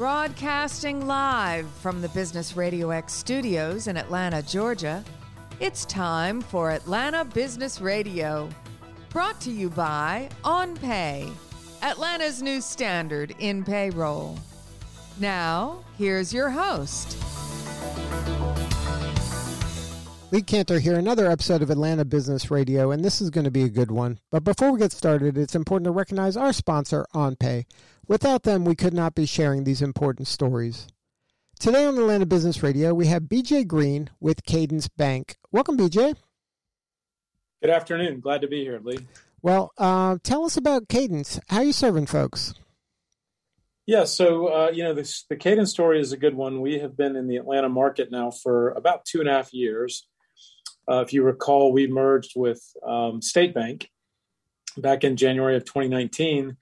Broadcasting live from the Business Radio X studios in Atlanta, Georgia, it's time for Atlanta Business Radio. Brought to you by OnPay, Atlanta's new standard in payroll. Now, here's your host. Lee Kantor here, another episode of Atlanta Business Radio, and this is going to be a good one. But before we get started, it's important to recognize our sponsor, OnPay. Without them, we could not be sharing these important stories. Today on the Atlanta Business Radio, we have BJ Green with Cadence Bank. Welcome, BJ. Good afternoon. Glad to be here, Lee. Well, uh, tell us about Cadence. How are you serving folks? Yeah, so uh, you know this, the Cadence story is a good one. We have been in the Atlanta market now for about two and a half years. Uh, if you recall, we merged with um, State Bank back in January of 2019,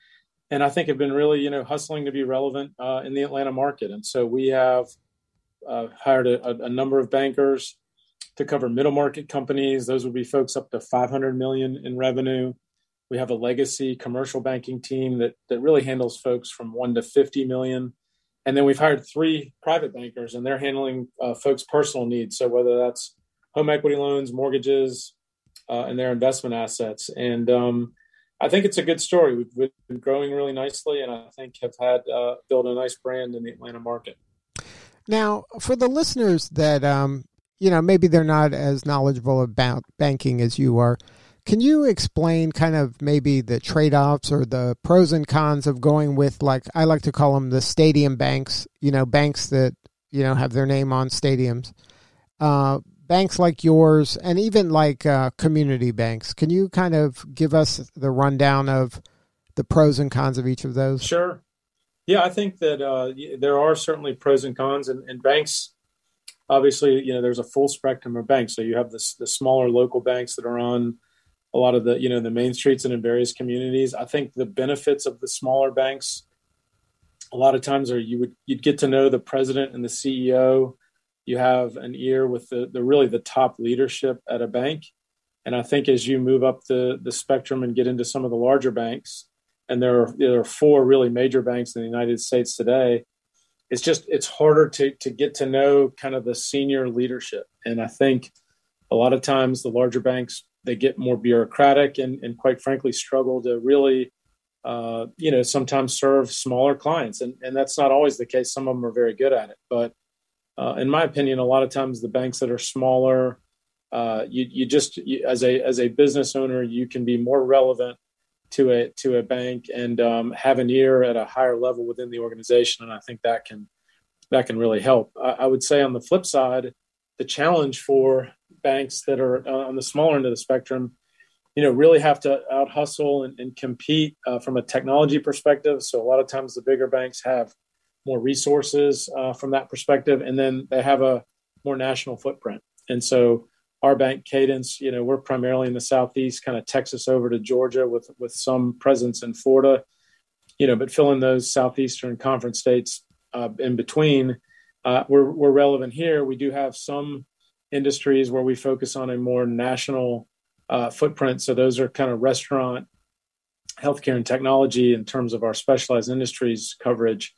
and I think have been really, you know, hustling to be relevant uh, in the Atlanta market. And so we have uh, hired a, a, number of bankers to cover middle market companies. Those would be folks up to 500 million in revenue. We have a legacy commercial banking team that that really handles folks from one to 50 million. And then we've hired three private bankers, and they're handling uh, folks' personal needs. So whether that's home equity loans, mortgages, uh, and their investment assets. And um, I think it's a good story. We've, been growing really nicely, and I think have had uh, built a nice brand in the Atlanta market. Now, for the listeners that um, you know maybe they're not as knowledgeable about banking as you are, can you explain kind of maybe the trade offs or the pros and cons of going with like I like to call them the stadium banks? You know, banks that you know have their name on stadiums. Uh, banks like yours and even like uh, community banks. Can you kind of give us the rundown of the pros and cons of each of those? Sure. Yeah, I think that uh, there are certainly pros and cons, and, and, banks. Obviously, you know, there's a full spectrum of banks. So you have the, the smaller local banks that are on a lot of the, you know, the main streets and in various communities. I think the benefits of the smaller banks, a lot of times, are you would you'd get to know the president and the CEO you have an ear with the, the really the top leadership at a bank. And I think as you move up the, the spectrum and get into some of the larger banks, and there are, there are four really major banks in the United States today, it's just it's harder to to get to know kind of the senior leadership. And I think a lot of times the larger banks they get more bureaucratic and, and quite frankly struggle to really uh, you know sometimes serve smaller clients and, and that's not always the case some of them are very good at it but uh, in my opinion, a lot of times the banks that are smaller, uh, you, you just you, as a as a business owner, you can be more relevant to a to a bank and um, have an ear at a higher level within the organization, and I think that can that can really help. I, I would say on the flip side, the challenge for banks that are on the smaller end of the spectrum, you know, really have to out hustle and, and compete uh, from a technology perspective. So a lot of times the bigger banks have more resources uh, from that perspective, and then they have a more national footprint. And so our bank Cadence, you know, we're primarily in the southeast, kind of Texas over to Georgia, with with some presence in Florida, you know, but filling those southeastern conference states uh, in between. Uh, we're we're relevant here. We do have some industries where we focus on a more national uh, footprint. So those are kind of restaurant, healthcare, and technology in terms of our specialized industries coverage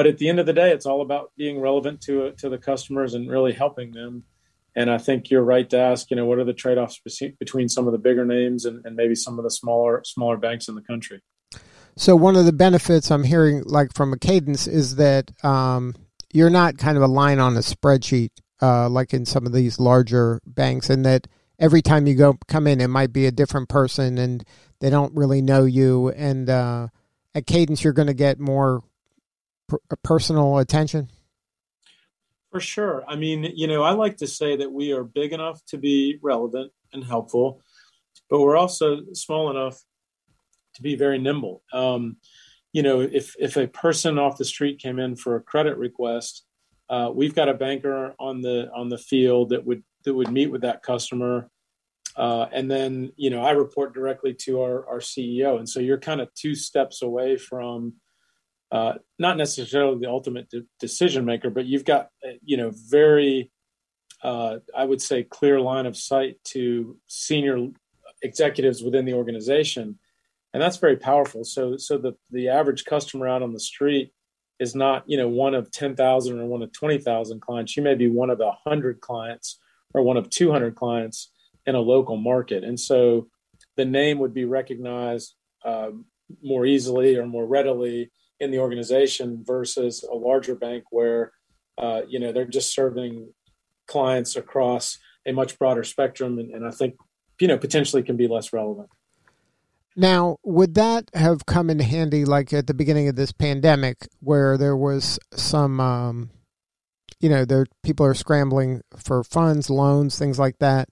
but at the end of the day, it's all about being relevant to to the customers and really helping them. And I think you're right to ask, you know, what are the trade offs between some of the bigger names and, and maybe some of the smaller smaller banks in the country. So one of the benefits I'm hearing, like from a cadence, is that um, you're not kind of a line on a spreadsheet uh, like in some of these larger banks, and that every time you go come in, it might be a different person, and they don't really know you. And uh, at Cadence, you're going to get more personal attention? For sure. I mean, you know, I like to say that we are big enough to be relevant and helpful, but we're also small enough to be very nimble. Um, you know, if if a person off the street came in for a credit request, uh, we've got a banker on the on the field that would that would meet with that customer, uh, and then you know I report directly to our our CEO, and so you're kind of two steps away from uh, not necessarily the ultimate de- decision maker, but you've got uh, you know very uh, I would say clear line of sight to senior executives within the organization, and that's very powerful. So so the the average customer out on the street is not you know one of 10,000 or one of 20,000 clients. You may be one of a 100 clients or one of 200 clients in a local market. And so the name would be recognized uh, more easily or more readily in the organization versus a larger bank where uh, you know they're just serving clients across a much broader spectrum and, and i think you know potentially can be less relevant. Now would that have come in handy like at the beginning of this pandemic where there was some um, you know there people are scrambling for funds loans things like that?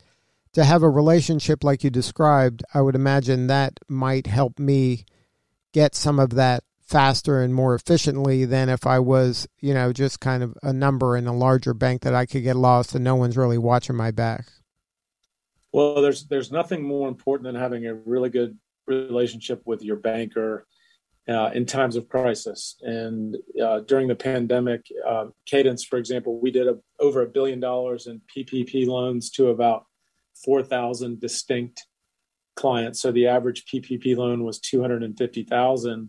To have a relationship like you described i would imagine that might help me get some of that faster and more efficiently than if I was, you know, just kind of a number in a larger bank that I could get lost and no one's really watching my back. Well, there's there's nothing more important than having a really good relationship with your banker uh, in times of crisis. And uh, during the pandemic, uh, Cadence, for example, we did a, over a billion dollars in PPP loans to about 4,000 distinct clients. So the average PPP loan was 250,000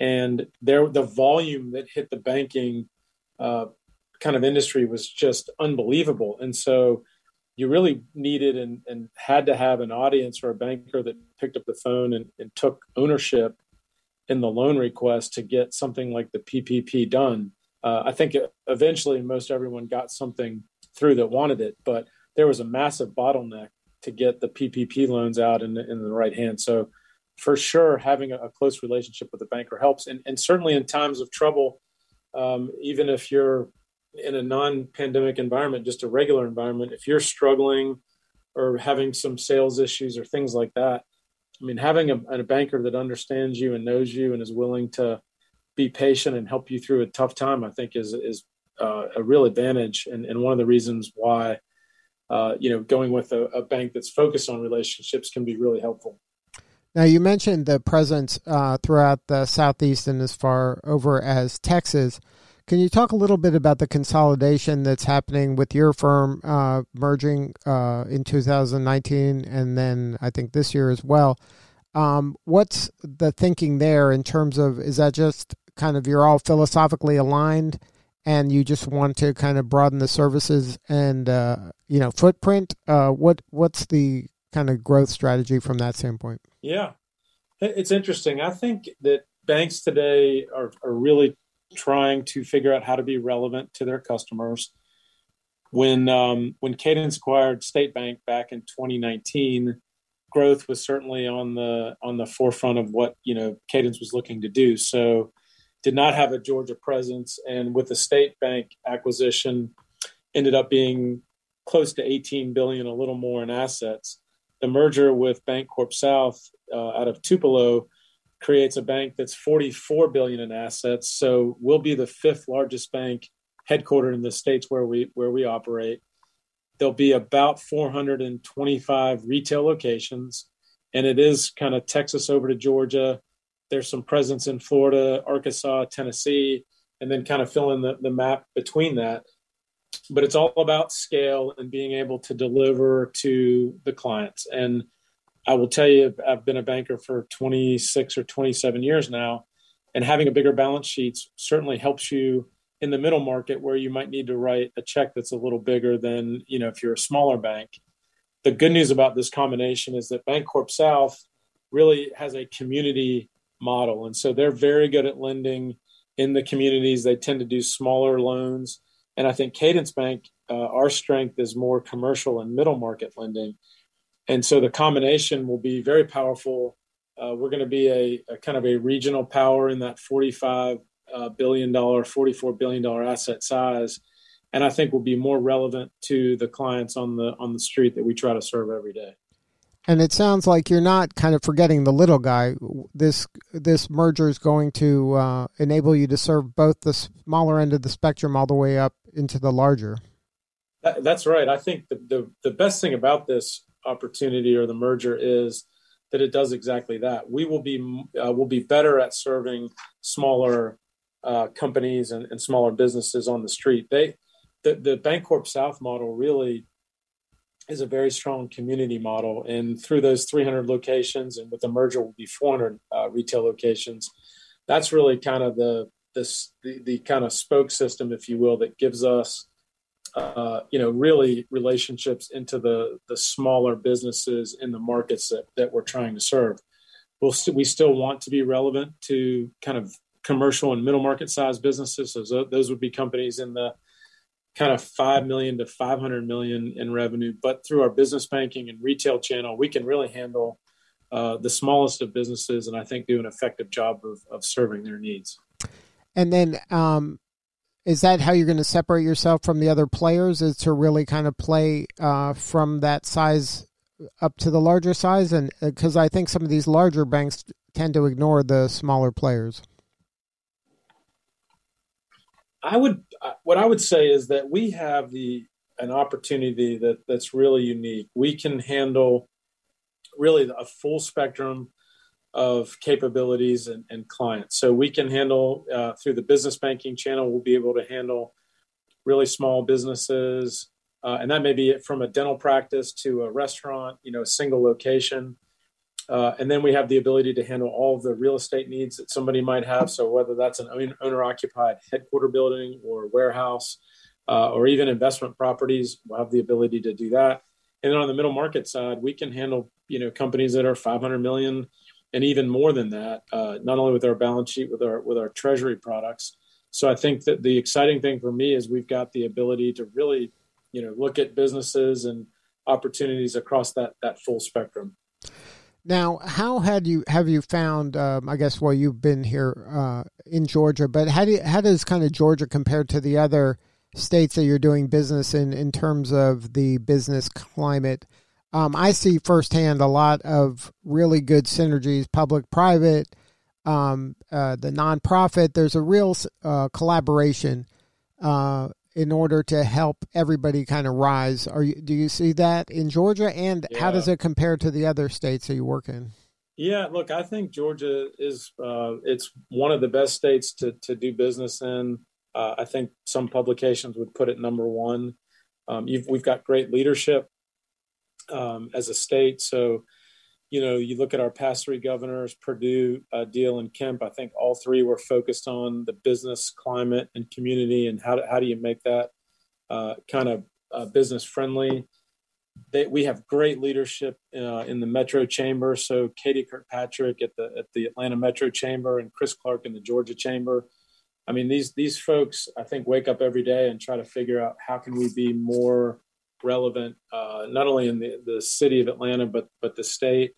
and there the volume that hit the banking uh, kind of industry was just unbelievable. And so you really needed and, and had to have an audience or a banker that picked up the phone and, and took ownership in the loan request to get something like the ppp done. Uh, i think eventually most everyone got something through that wanted it but there was a massive bottleneck to get the ppp loans out in, in the right hand. So for sure having a, a close relationship with a banker helps. And, and certainly in times of trouble um, even if you're in a non-pandemic environment just a regular environment if you're struggling or having some sales issues or things like that i mean having a, a banker that understands you and knows you and is willing to be patient and help you through a tough time i think is is uh, a real advantage and, and one of the reasons why uh, you know going with a, a bank that's focused on relationships can be really helpful now, you mentioned the presence uh, throughout the Southeast and as far over as Texas. Can you talk a little bit about the consolidation that's happening with your firm uh, merging uh, in 2019 and then I think this year as well? Um, what's the thinking there in terms of is that just kind of you're all philosophically aligned and you just want to kind of broaden the services and uh, you know footprint? Uh, what what's the kind of growth strategy from that standpoint? Yeah, it's interesting. I think that banks today are, are really trying to figure out how to be relevant to their customers. When um, when Cadence acquired State Bank back in 2019, growth was certainly on the on the forefront of what you know Cadence was looking to do. So, did not have a Georgia presence, and with the State Bank acquisition, ended up being close to 18 billion, a little more in assets the merger with Bancorp South uh, out of Tupelo creates a bank that's 44 billion in assets. So we'll be the fifth largest bank headquartered in the states where we where we operate. There'll be about 425 retail locations, and it is kind of Texas over to Georgia. There's some presence in Florida, Arkansas, Tennessee, and then kind of fill in the, the map between that but it's all about scale and being able to deliver to the clients. And I will tell you, I've been a banker for 26 or 27 years now, and having a bigger balance sheet certainly helps you in the middle market where you might need to write a check that's a little bigger than you know if you're a smaller bank. The good news about this combination is that Bancorp South really has a community model, and so they're very good at lending in the communities. They tend to do smaller loans and I think Cadence Bank, uh, our strength is more commercial and middle market lending. And so the combination will be very powerful. Uh, we're going to be a, a, kind of a regional power in that $45 uh, billion, $44 billion asset size. And I think will be more relevant to the clients on the on the street that we try to serve every day. And it sounds like you're not kind of forgetting the little guy. This this merger is going to uh, enable you to serve both the smaller end of the spectrum all the way up into the larger. That, that's right. I think the, the the best thing about this opportunity or the merger is that it does exactly that. We will be uh, will be better at serving smaller uh, companies and, and, smaller businesses on the street. They the the Bancorp South model really is a very strong community model. And through those 300 locations, and with the merger will be 400 uh, retail locations, that's really kind of the, this the, the kind of spoke system, if you will, that gives us uh, you know really relationships into the the smaller businesses in the markets that, that we're trying to serve. We'll st- we still want to be relevant to kind of commercial and middle market size businesses. So those would be companies in the kind of 5 million to 500 million in revenue. But through our business banking and retail channel, we can really handle uh, the smallest of businesses and I think do an effective job of, of serving their needs. And then, um, is that how you're going to separate yourself from the other players? Is to really kind of play uh, from that size up to the larger size? And because uh, I think some of these larger banks tend to ignore the smaller players. I would what I would say is that we have the an opportunity that that's really unique. We can handle really a full spectrum of capabilities and, and clients. So we can handle uh, through the business banking channel. We'll be able to handle really small businesses, uh, and that may be from a dental practice to a restaurant. You know, a single location. Uh, and then we have the ability to handle all of the real estate needs that somebody might have. So whether that's an owner occupied headquarter building or warehouse uh, or even investment properties, we'll have the ability to do that. And then on the middle market side, we can handle you know companies that are 500 million and even more than that, uh, not only with our balance sheet, with our with our treasury products. So I think that the exciting thing for me is we've got the ability to really, you know, look at businesses and opportunities across that that full spectrum. Now, how had you have you found? Um, I guess well, you've been here uh, in Georgia, but how do you, how does kind of Georgia compare to the other states that you're doing business in in terms of the business climate? Um, I see firsthand a lot of really good synergies, public private, um, uh, the nonprofit. There's a real uh, collaboration uh, in order to help everybody kind of rise. Are you, do you see that in Georgia, and yeah. how does it compare to the other states that you work in? Yeah, look, I think Georgia is uh, it's one of the best states to to do business in. Uh, I think some publications would put it number one. Um, we've got great leadership um, as a state, so you know, you look at our past three governors, Perdue, uh, Deal, and Kemp. I think all three were focused on the business climate and community, and how do, how do you make that uh, kind of uh, business friendly. They, we have great leadership uh, in the Metro Chamber. So Katie Kirkpatrick at the at the Atlanta Metro Chamber and Chris Clark in the Georgia Chamber. I mean, these these folks, I think, wake up every day and try to figure out how can we be more relevant, uh, not only in the, the city of Atlanta, but but the state.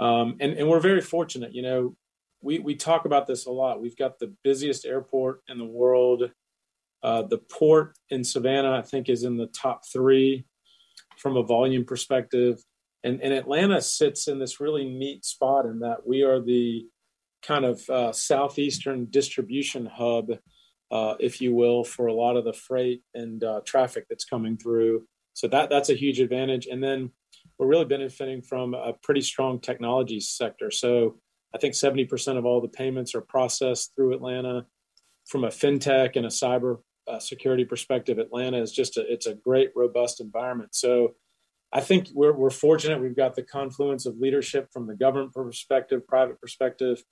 Um, and, and we're very fortunate. You know, we, we talk about this a lot. We've got the busiest airport in the world. Uh, the port in Savannah, I think, is in the top three from a volume perspective. And, and Atlanta sits in this really neat spot in that we are the kind of uh, southeastern distribution hub, uh, if you will, for a lot of the freight and uh, traffic that's coming through. So that that's a huge advantage. And then we're really benefiting from a pretty strong technology sector. So I think 70% of all the payments are processed through Atlanta. From a fintech and a cyber uh, security perspective, Atlanta is just a it's a great robust environment. So I think we're we're fortunate. We've got the confluence of leadership from the government perspective, private perspective,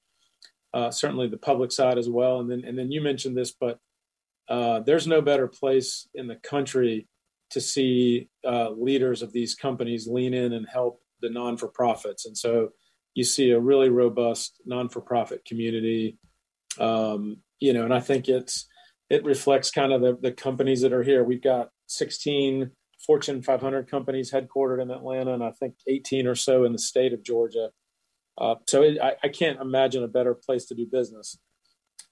uh, certainly the public side as well. And then and then you mentioned this, but uh, there's no better place in the country to see uh, leaders of these companies lean in and help the non for profits. And so you see a really robust non for profit community. Um, you know, and I think it's it reflects kind of the, the companies that are here. We've got 16 Fortune 500 companies headquartered in Atlanta, and I think 18 or so in the state of Georgia. Uh, so it, I, I, can't imagine a better place to do business.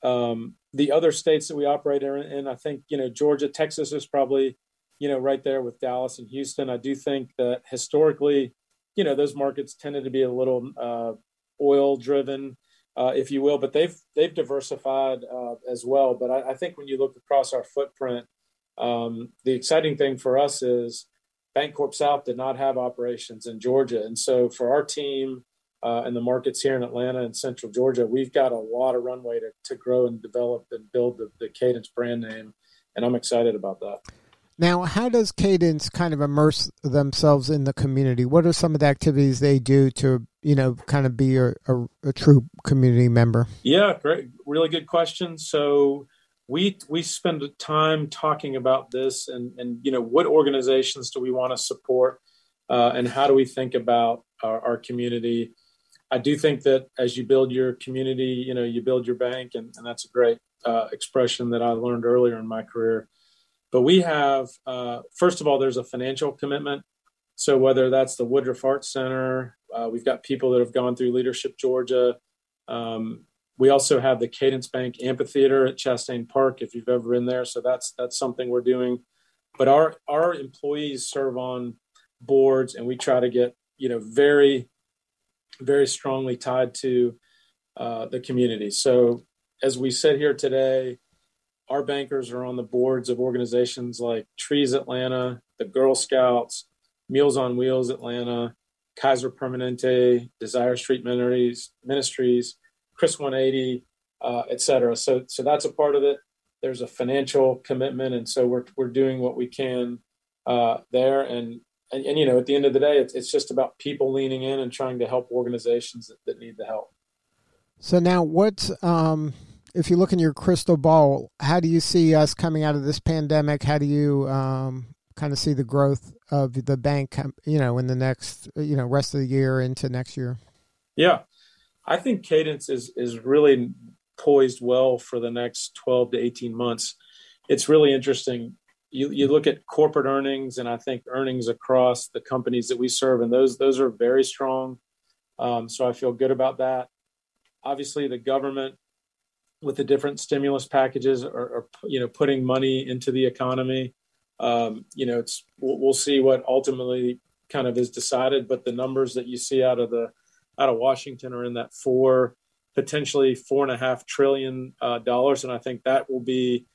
Um, the other states that we operate in, I think you know Georgia, Texas is probably you know, right there with Dallas and Houston. I do think that historically, you know, those markets tended to be a little uh, oil driven, uh, if you will, but they've they've diversified uh, as well. But I, I, think when you look across our footprint, um, the exciting thing for us is Bancorp South did not have operations in Georgia, and so for our team. Uh, and the markets here in Atlanta and Central Georgia, we've got a lot of runway to, to grow and develop and build the, the Cadence brand name, and I'm excited about that. Now, how does Cadence kind of immerse themselves in the community? What are some of the activities they do to, you know, kind of be a, a, a true community member? Yeah, great, really good question. So we we spend time talking about this, and and you know, what organizations do we want to support, uh, and how do we think about our, our, community? I do think that as you build your community, you know, you build your bank, and, and that's a great uh, expression that I learned earlier in my career but we have, uh, first of all, there's a financial commitment. So whether that's the Woodruff Arts Center, uh, we've got people that have gone through Leadership Georgia. Um, we also have the Cadence Bank Amphitheater at Chastain Park, if you've ever been there. So that's that's something we're doing. But our our employees serve on boards, and we try to get you know very very strongly tied to uh, the community. So as we sit here today, our bankers are on the boards of organizations like Trees Atlanta, the Girl Scouts, Meals on Wheels Atlanta, Kaiser Permanente, Desire Street Ministries, Ministries Chris 180, uh, et cetera. So, so that's a part of it. There's a financial commitment, and so we're we're doing what we can uh, there. And, and and you know, at the end of the day, it's it's just about people leaning in and trying to help organizations that, that need the help. So now, what um, if you look in your crystal ball, how do you see us coming out of this pandemic? How do you um, kind of see the growth of the bank, you know, in the next, you know, rest of the year into next year? Yeah, I think Cadence is is really poised well for the next 12 to 18 months. It's really interesting. You, you look at corporate earnings, and I think earnings across the companies that we serve, and those those are very strong. Um, so I feel good about that. Obviously, the government with the different stimulus packages or, are you know putting money into the economy. Um, you know, it's we'll, we'll, see what ultimately kind of is decided, but the numbers that you see out of the out of Washington are in that four potentially four and a half trillion uh, dollars, and I think that will be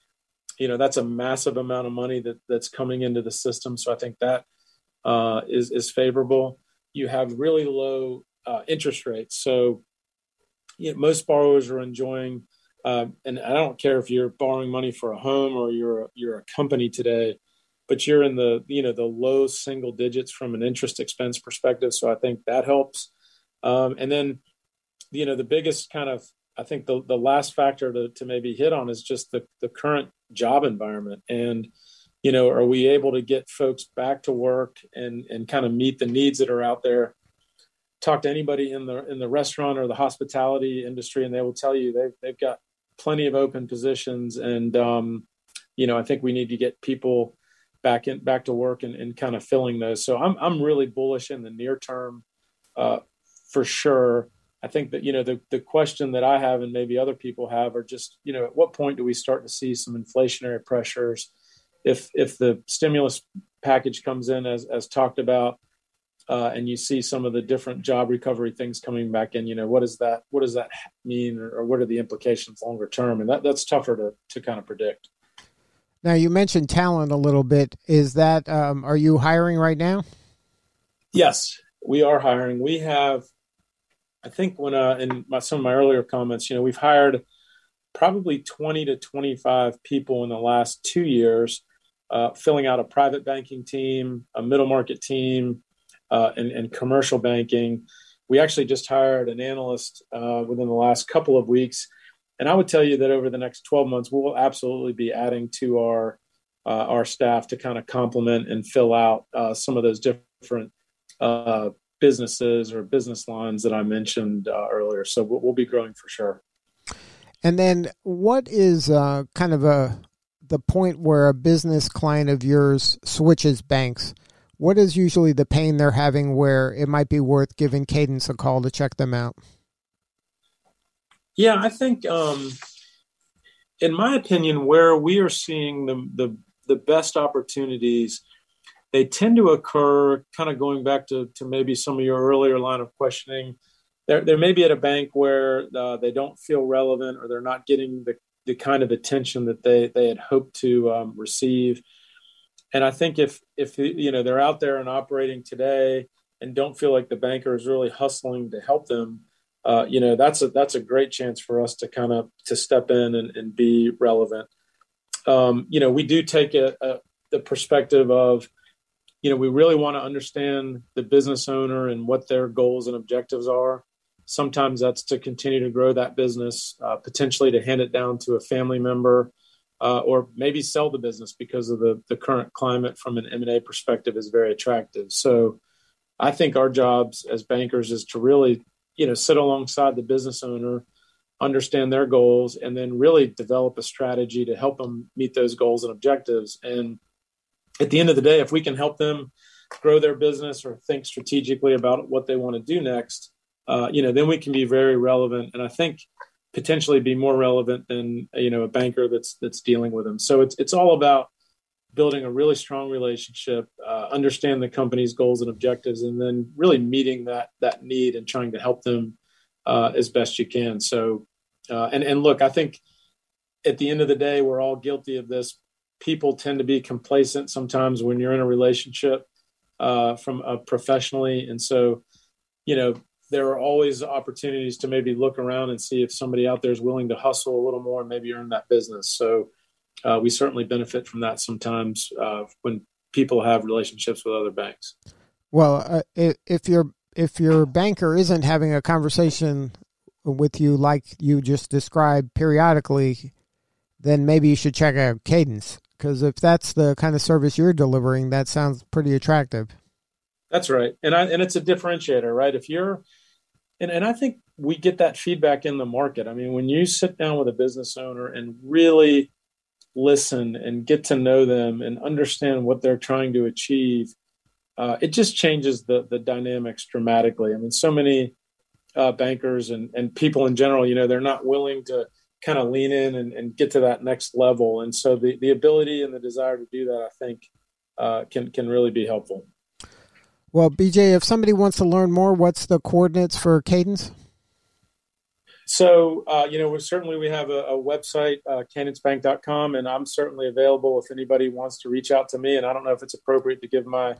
you know that's a massive amount of money that that's coming into the system. So I think that uh, is is favorable. You have really low uh, interest rates, so you know, most borrowers are enjoying um, and I don't care if you're borrowing money for a home or you're a, you're a company today, but you're in the you know the low single digits from an interest expense perspective. So I think that helps. Um, and then you know the biggest kind of I think the the last factor to to maybe hit on is just the the current job environment and you know are we able to get folks back to work and and kind of meet the needs that are out there talk to anybody in the in the restaurant or the hospitality industry and they will tell you they've they've got plenty of open positions, and um, you know I think we need to get people back in back to work and, and kind of filling those. So I'm I'm really bullish in the near term, uh, for sure. I think that you know the the question that I have and maybe other people have are just you know at what point do we start to see some inflationary pressures if if the stimulus package comes in as as talked about uh, and you see some of the different job recovery things coming back in, you know, what does that what does that mean, or, or what are the implications longer term? And that that's tougher to to kind of predict. Now you mentioned talent a little bit. Is that um, are you hiring right now? Yes, we are hiring. We have, I think, when uh, in my, some of my earlier comments, you know, we've hired probably twenty to twenty five people in the last two years, uh, filling out a private banking team, a middle market team, uh, and, and, commercial banking. We actually just hired an analyst uh, within the last couple of weeks. And I would tell you that over the next 12 months, we'll absolutely be adding to our uh, our staff to kind of complement and fill out uh, some of those different uh, businesses or business lines that I mentioned uh, earlier. So we'll, we'll, be growing for sure. And then, what is kind of a the point where a business client of yours switches banks? What is usually the pain they're having where it might be worth giving Cadence a call to check them out? Yeah, I think, um, in my opinion, where we are seeing the, the, the best opportunities, they tend to occur kind of going back to, to maybe some of your earlier line of questioning. They're, they're maybe at a bank where uh, they don't feel relevant or they're not getting the, the kind of attention that they, they had hoped to um, receive and I think if if you know they're out there and operating today and don't feel like the banker is really hustling to help them, uh, you know that's a that's a great chance for us to kind of to step in and, and be relevant. Um, you know, we do take a, a, the perspective of, you know, we really want to understand the business owner and what their goals and objectives are. Sometimes that's to continue to grow that business, uh, potentially to hand it down to a family member, uh, or maybe sell the business because of the the current climate from an M and A perspective is very attractive. So, I think our jobs as bankers is to really, you know, sit alongside the business owner understand their goals and then really develop a strategy to help them meet those goals and objectives and at the end of the day if we can help them grow their business or think strategically about what they want to do next uh, you know then we can be very relevant and i think potentially be more relevant than you know a banker that's that's dealing with them. So it's it's all about building a really strong relationship uh, understand the company's goals and objectives and then really meeting that that need and trying to help them uh, as best you can. So uh, and and look, I think at the end of the day, we're all guilty of this. People tend to be complacent sometimes when you're in a relationship uh, from uh, professionally, and so you know there are always opportunities to maybe look around and see if somebody out there is willing to hustle a little more and maybe earn that business. So uh, we certainly benefit from that sometimes uh, when people have relationships with other banks. Well, uh, if your if your banker isn't having a conversation with you like you just described periodically, then maybe you should check out Cadence. Because if that's the kind of service you're delivering, that sounds pretty attractive. That's right, and I, and it's a differentiator, right? If you're, and and I think we get that feedback in the market. I mean, when you sit down with a business owner and really listen and get to know them and understand what they're trying to achieve, uh, it just changes the the dynamics dramatically. I mean, so many uh, bankers and, and people in general, you know, they're not willing to kind of lean in and, and, get to that next level. And so the, the ability and the desire to do that, I think, uh, can can really be helpful. Well, BJ, if somebody wants to learn more, what's the coordinates for Cadence? So, uh, you know, certainly we have a, a website, uh, cadencebank.com, and I'm certainly available if anybody wants to reach out to me. And I don't know if it's appropriate to give my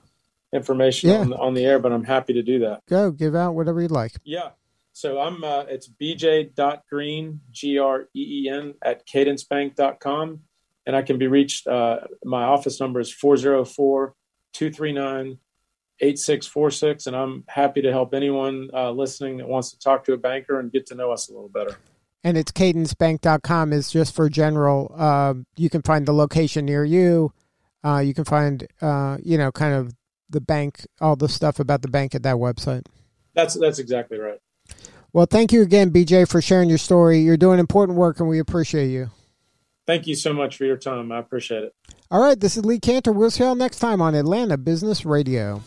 information yeah. on, the, on the air, but I'm happy to do that. Go, give out whatever you'd like. Yeah. So I'm uh, it's bj.green, G R E E N, at cadencebank.com. And I can be reached. Uh, my office number is 404 239 8646. And I'm happy to help anyone uh, listening that wants to talk to a banker and get to know us a little better. And it's cadencebank.com is just for general. Uh, you can find the location near you. Uh, you can find, uh, you know, kind of the bank, all the stuff about the bank at that website. That's that's exactly right. Well, thank you again, BJ, for sharing your story. You're doing important work, and we appreciate you. Thank you so much for your time. I appreciate it. All right, this is Lee Kantor. We'll see you all next time on Atlanta Business Radio.